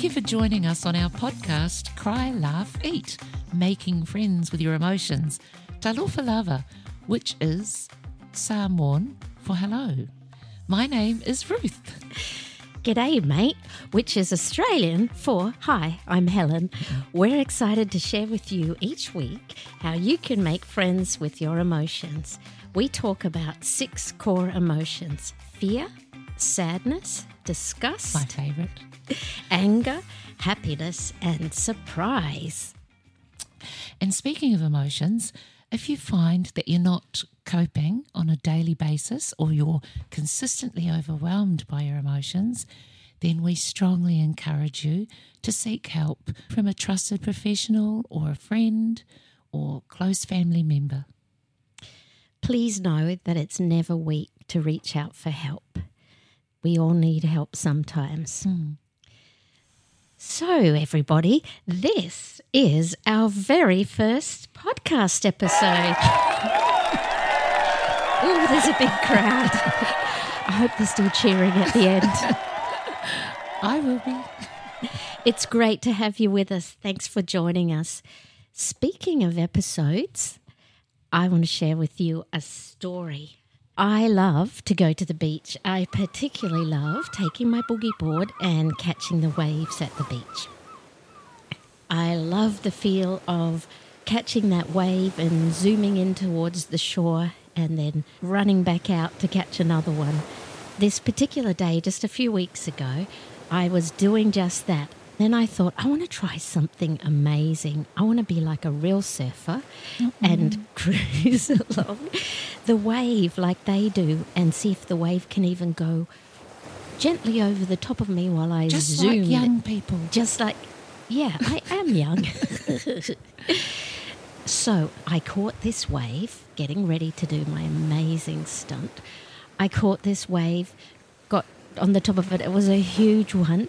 Thank you for joining us on our podcast, Cry, Laugh, Eat Making Friends with Your Emotions. Talofa Lava, which is Samoan for hello. My name is Ruth. G'day, mate, which is Australian for Hi, I'm Helen. Mm-hmm. We're excited to share with you each week how you can make friends with your emotions. We talk about six core emotions fear, sadness, disgust, My favourite. anger, happiness, and surprise. And speaking of emotions, if you find that you're not coping on a daily basis or you're consistently overwhelmed by your emotions, then we strongly encourage you to seek help from a trusted professional or a friend or close family member. Please know that it's never weak to reach out for help. We all need help sometimes. Hmm. So, everybody, this is our very first podcast episode. oh, there's a big crowd. I hope they're still cheering at the end. I will be. It's great to have you with us. Thanks for joining us. Speaking of episodes, I want to share with you a story. I love to go to the beach. I particularly love taking my boogie board and catching the waves at the beach. I love the feel of catching that wave and zooming in towards the shore and then running back out to catch another one. This particular day, just a few weeks ago, I was doing just that. Then I thought, I want to try something amazing. I want to be like a real surfer and mm-hmm. cruise along the wave like they do and see if the wave can even go gently over the top of me while I Just zoom. like young people. Just like, yeah, I am young. so I caught this wave, getting ready to do my amazing stunt. I caught this wave, got on the top of it. It was a huge one.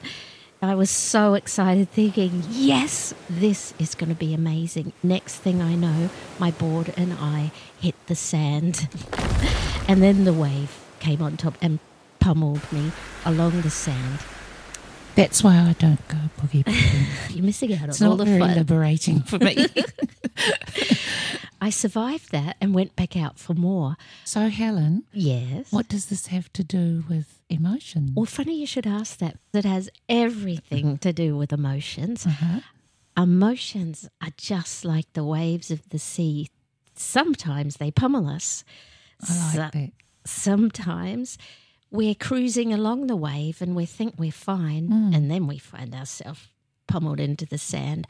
I was so excited, thinking, yes, this is going to be amazing. Next thing I know, my board and I hit the sand. and then the wave came on top and pummeled me along the sand. That's why I don't go boogie boarding. You're missing out on It's all not the very fun. liberating for me. I survived that and went back out for more. so, Helen, Yes. what does this have to do with emotions? Well, funny you should ask that. It has everything to do with emotions. Uh-huh. Emotions are just like the waves of the sea. Sometimes they pummel us. I like So- that. sometimes we're cruising along the wave and we think we're fine, Hmm. and then we find ourselves pummeled into the sand.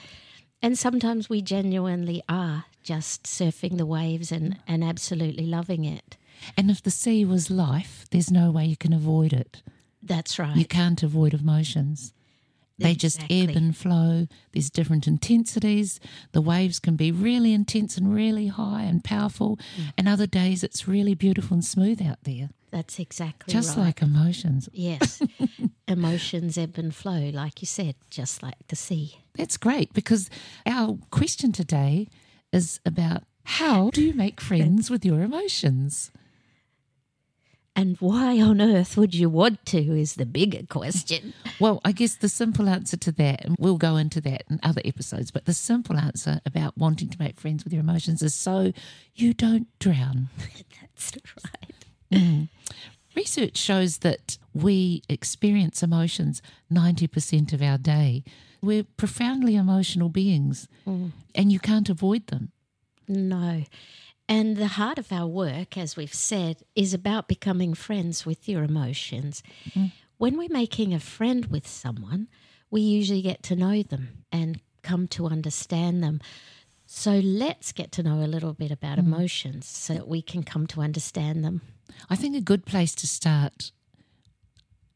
And sometimes we genuinely are just surfing the waves and, and absolutely loving it. And if the sea was life, there's no way you can avoid it. That's right. You can't avoid emotions. They just ebb and flow. There's different intensities. The waves can be really intense and really high and powerful. Mm. And other days it's really beautiful and smooth out there. That's exactly Just right. like emotions. Yes. Emotions ebb and flow, like you said, just like the sea. That's great because our question today is about how do you make friends with your emotions? And why on earth would you want to is the bigger question. Well, I guess the simple answer to that, and we'll go into that in other episodes, but the simple answer about wanting to make friends with your emotions is so you don't drown. That's right. Mm. Research shows that we experience emotions 90% of our day. We're profoundly emotional beings, mm. and you can't avoid them. No. And the heart of our work, as we've said, is about becoming friends with your emotions. Mm-hmm. When we're making a friend with someone, we usually get to know them and come to understand them. So let's get to know a little bit about mm-hmm. emotions so that we can come to understand them. I think a good place to start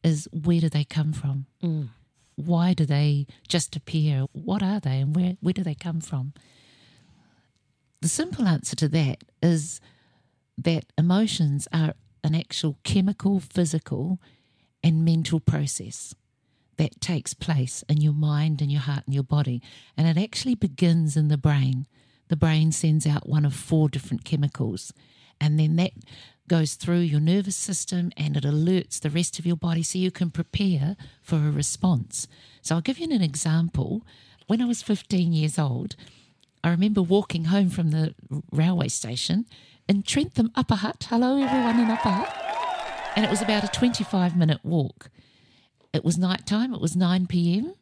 is where do they come from? Mm. Why do they just appear? What are they and where, where do they come from? The simple answer to that is that emotions are an actual chemical, physical, and mental process that takes place in your mind and your heart and your body. And it actually begins in the brain. The brain sends out one of four different chemicals. And then that goes through your nervous system and it alerts the rest of your body so you can prepare for a response. So I'll give you an example. When I was 15 years old, I remember walking home from the railway station in Trentham Upper Hutt. Hello, everyone in Upper Hutt. And it was about a 25 minute walk. It was night time, it was 9 pm.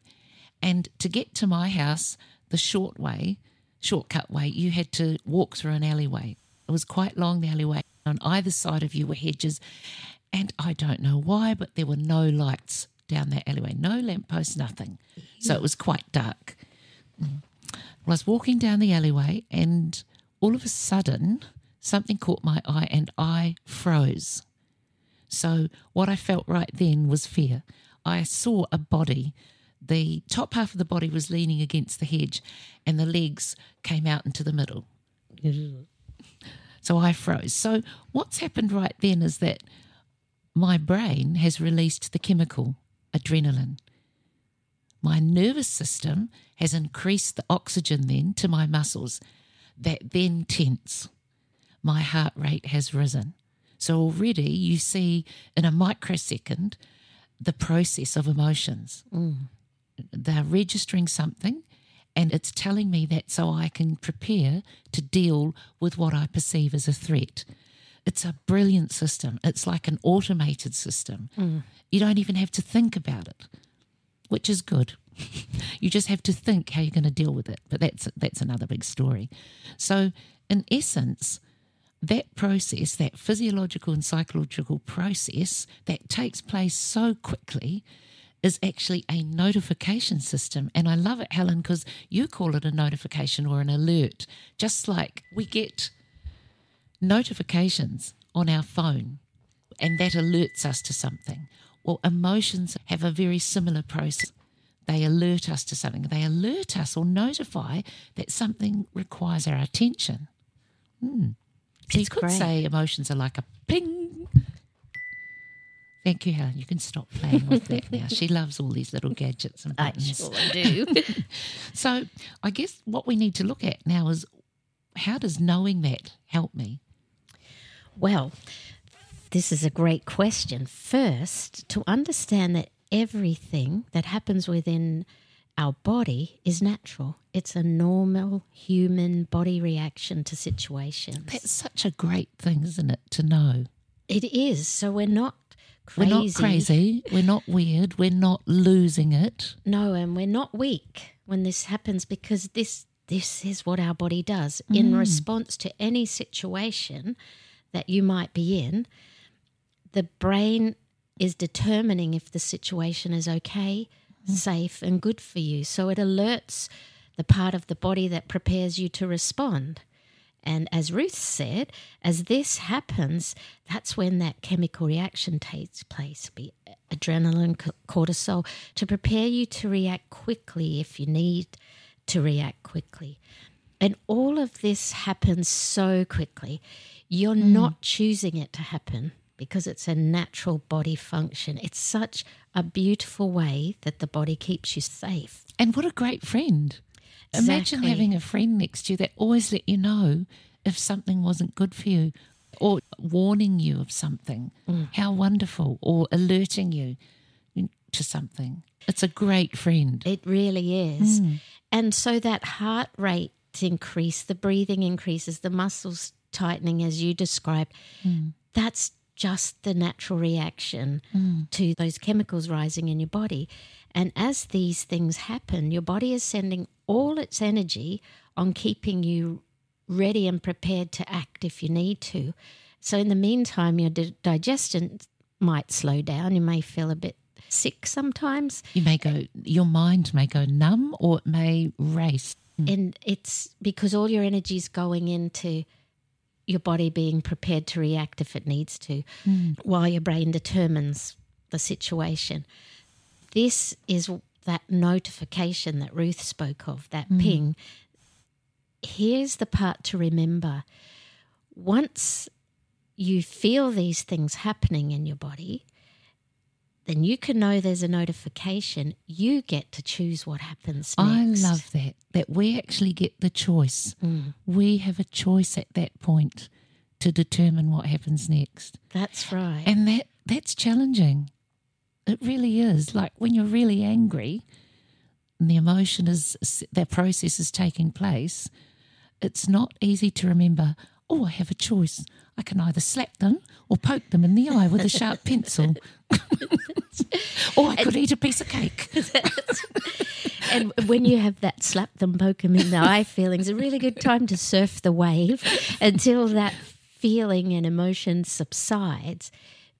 And to get to my house, the short way, shortcut way, you had to walk through an alleyway. It was quite long, the alleyway. On either side of you were hedges. And I don't know why, but there were no lights down that alleyway, no lampposts, nothing. So it was quite dark. Mm. I was walking down the alleyway, and all of a sudden, something caught my eye and I froze. So, what I felt right then was fear. I saw a body. The top half of the body was leaning against the hedge, and the legs came out into the middle. So I froze. So, what's happened right then is that my brain has released the chemical adrenaline. My nervous system has increased the oxygen then to my muscles that then tense. My heart rate has risen. So already you see in a microsecond the process of emotions. Mm. They're registering something and it's telling me that so I can prepare to deal with what I perceive as a threat. It's a brilliant system. It's like an automated system. Mm. You don't even have to think about it, which is good. you just have to think how you're going to deal with it. But that's that's another big story. So, in essence, that process, that physiological and psychological process that takes place so quickly, is actually a notification system. And I love it, Helen, because you call it a notification or an alert, just like we get notifications on our phone and that alerts us to something. Well, emotions have a very similar process. They alert us to something, they alert us or notify that something requires our attention. Hmm. So it's you could great. say emotions are like a ping. Thank you, Helen. You can stop playing with that now. She loves all these little gadgets and buttons. I sure do. so I guess what we need to look at now is how does knowing that help me? Well, this is a great question. First, to understand that everything that happens within our body is natural. It's a normal human body reaction to situations. That's such a great thing, isn't it, to know? It is. So we're not crazy. We're not crazy. We're not weird. We're not losing it. No, and we're not weak when this happens because this this is what our body does mm. in response to any situation that you might be in. The brain is determining if the situation is okay, mm. safe, and good for you. So it alerts the part of the body that prepares you to respond. And as Ruth said, as this happens, that's when that chemical reaction takes place, be adrenaline, cortisol, to prepare you to react quickly if you need to react quickly. And all of this happens so quickly. You're mm. not choosing it to happen because it's a natural body function. It's such a beautiful way that the body keeps you safe. And what a great friend. Exactly. Imagine having a friend next to you that always let you know if something wasn't good for you or warning you of something. Mm. How wonderful. Or alerting you to something. It's a great friend. It really is. Mm. And so that heart rate increase, the breathing increases, the muscles tightening as you described. Mm. That's just the natural reaction mm. to those chemicals rising in your body. And as these things happen, your body is sending all its energy on keeping you ready and prepared to act if you need to. So, in the meantime, your di- digestion might slow down. You may feel a bit sick sometimes. You may go, your mind may go numb or it may race. Mm. And it's because all your energy is going into your body being prepared to react if it needs to, mm. while your brain determines the situation. This is that notification that Ruth spoke of, that mm. ping. Here's the part to remember. Once you feel these things happening in your body, then you can know there's a notification. You get to choose what happens next. I love that, that we actually get the choice. Mm. We have a choice at that point to determine what happens next. That's right. And that that's challenging. It really is. Like when you're really angry and the emotion is that process is taking place, it's not easy to remember, oh, I have a choice. I can either slap them or poke them in the eye with a sharp pencil. or oh, I could and, eat a piece of cake. and when you have that slap them, poke them in the eye feeling, it's a really good time to surf the wave until that feeling and emotion subsides.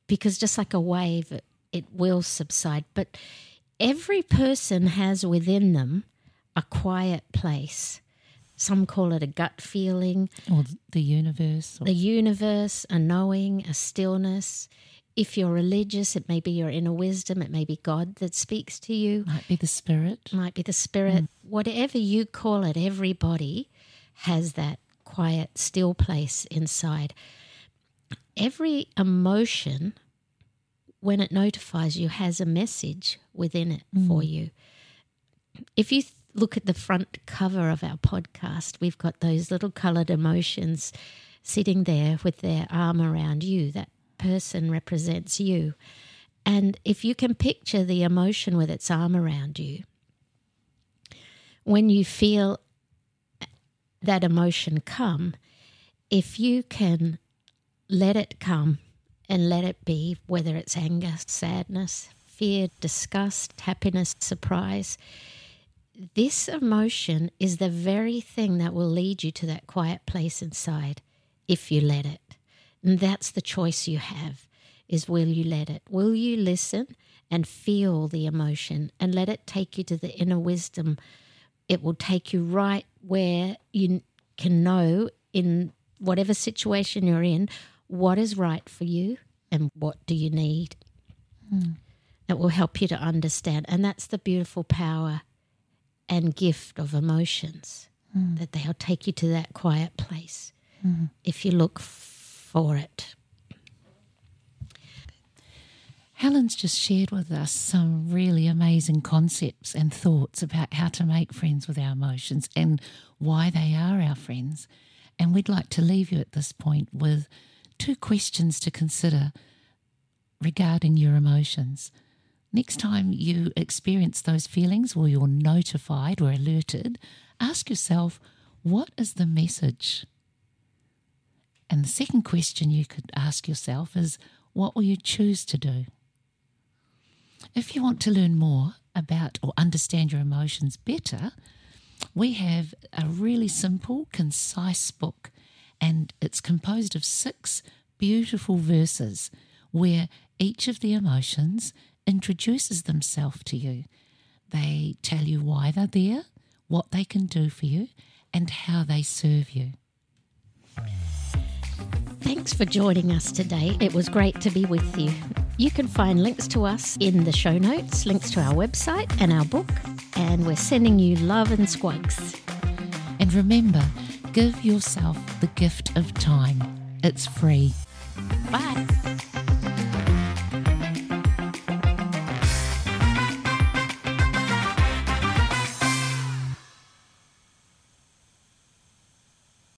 Because just like a wave, it, it will subside. But every person has within them a quiet place some call it a gut feeling. Or the universe. Or... The universe, a knowing, a stillness. If you're religious, it may be your inner wisdom, it may be God that speaks to you. Might be the spirit. Might be the spirit. Mm. Whatever you call it, everybody has that quiet, still place inside. Every emotion, when it notifies you, has a message within it mm. for you. If you look at the front cover of our podcast, we've got those little coloured emotions sitting there with their arm around you. That person represents you. And if you can picture the emotion with its arm around you, when you feel that emotion come, if you can let it come and let it be, whether it's anger, sadness, fear, disgust, happiness, surprise, this emotion is the very thing that will lead you to that quiet place inside if you let it. And that's the choice you have is will you let it? Will you listen and feel the emotion and let it take you to the inner wisdom? It will take you right where you can know in whatever situation you're in what is right for you and what do you need. Mm. It will help you to understand. And that's the beautiful power and gift of emotions, mm. that they'll take you to that quiet place mm. if you look for it. Helen's just shared with us some really amazing concepts and thoughts about how to make friends with our emotions and why they are our friends. And we'd like to leave you at this point with two questions to consider regarding your emotions. Next time you experience those feelings or you're notified or alerted, ask yourself, what is the message? And the second question you could ask yourself is, what will you choose to do? If you want to learn more about or understand your emotions better, we have a really simple, concise book, and it's composed of six beautiful verses where each of the emotions introduces themselves to you. They tell you why they're there, what they can do for you, and how they serve you. Thanks for joining us today. It was great to be with you. You can find links to us in the show notes, links to our website and our book, and we're sending you love and squgz. And remember, give yourself the gift of time. It's free. Bye.